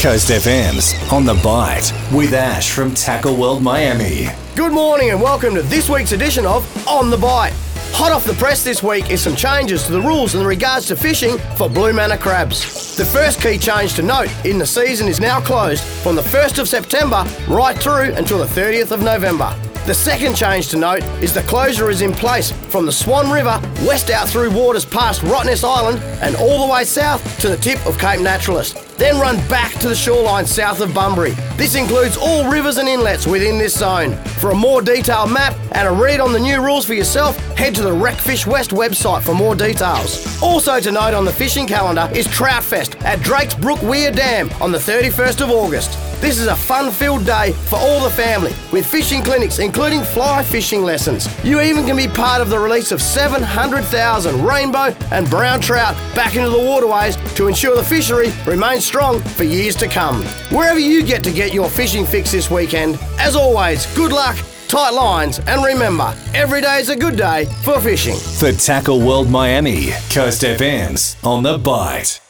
Coast FM's On the Bite with Ash from Tackle World Miami. Good morning and welcome to this week's edition of On the Bite. Hot off the press this week is some changes to the rules in regards to fishing for blue manna crabs. The first key change to note in the season is now closed from the 1st of September right through until the 30th of November. The second change to note is the closure is in place from the Swan River west out through waters past Rottnest Island and all the way south to the tip of Cape Naturaliste. Then run back to the shoreline south of Bunbury. This includes all rivers and inlets within this zone. For a more detailed map and a read on the new rules for yourself, head to the Recfishwest website for more details. Also to note on the fishing calendar is Trout Fest at Drakes Brook Weir Dam on the 31st of August. This is a fun-filled day for all the family with fishing clinics including fly fishing lessons. You even can be part of the release of 700,000 rainbow and brown trout back into the waterways to ensure the fishery remains strong for years to come. Wherever you get to get your fishing fix this weekend, as always, good luck, tight lines, and remember, every day is a good day for fishing. For Tackle World Miami, Coast FM's On the Bite.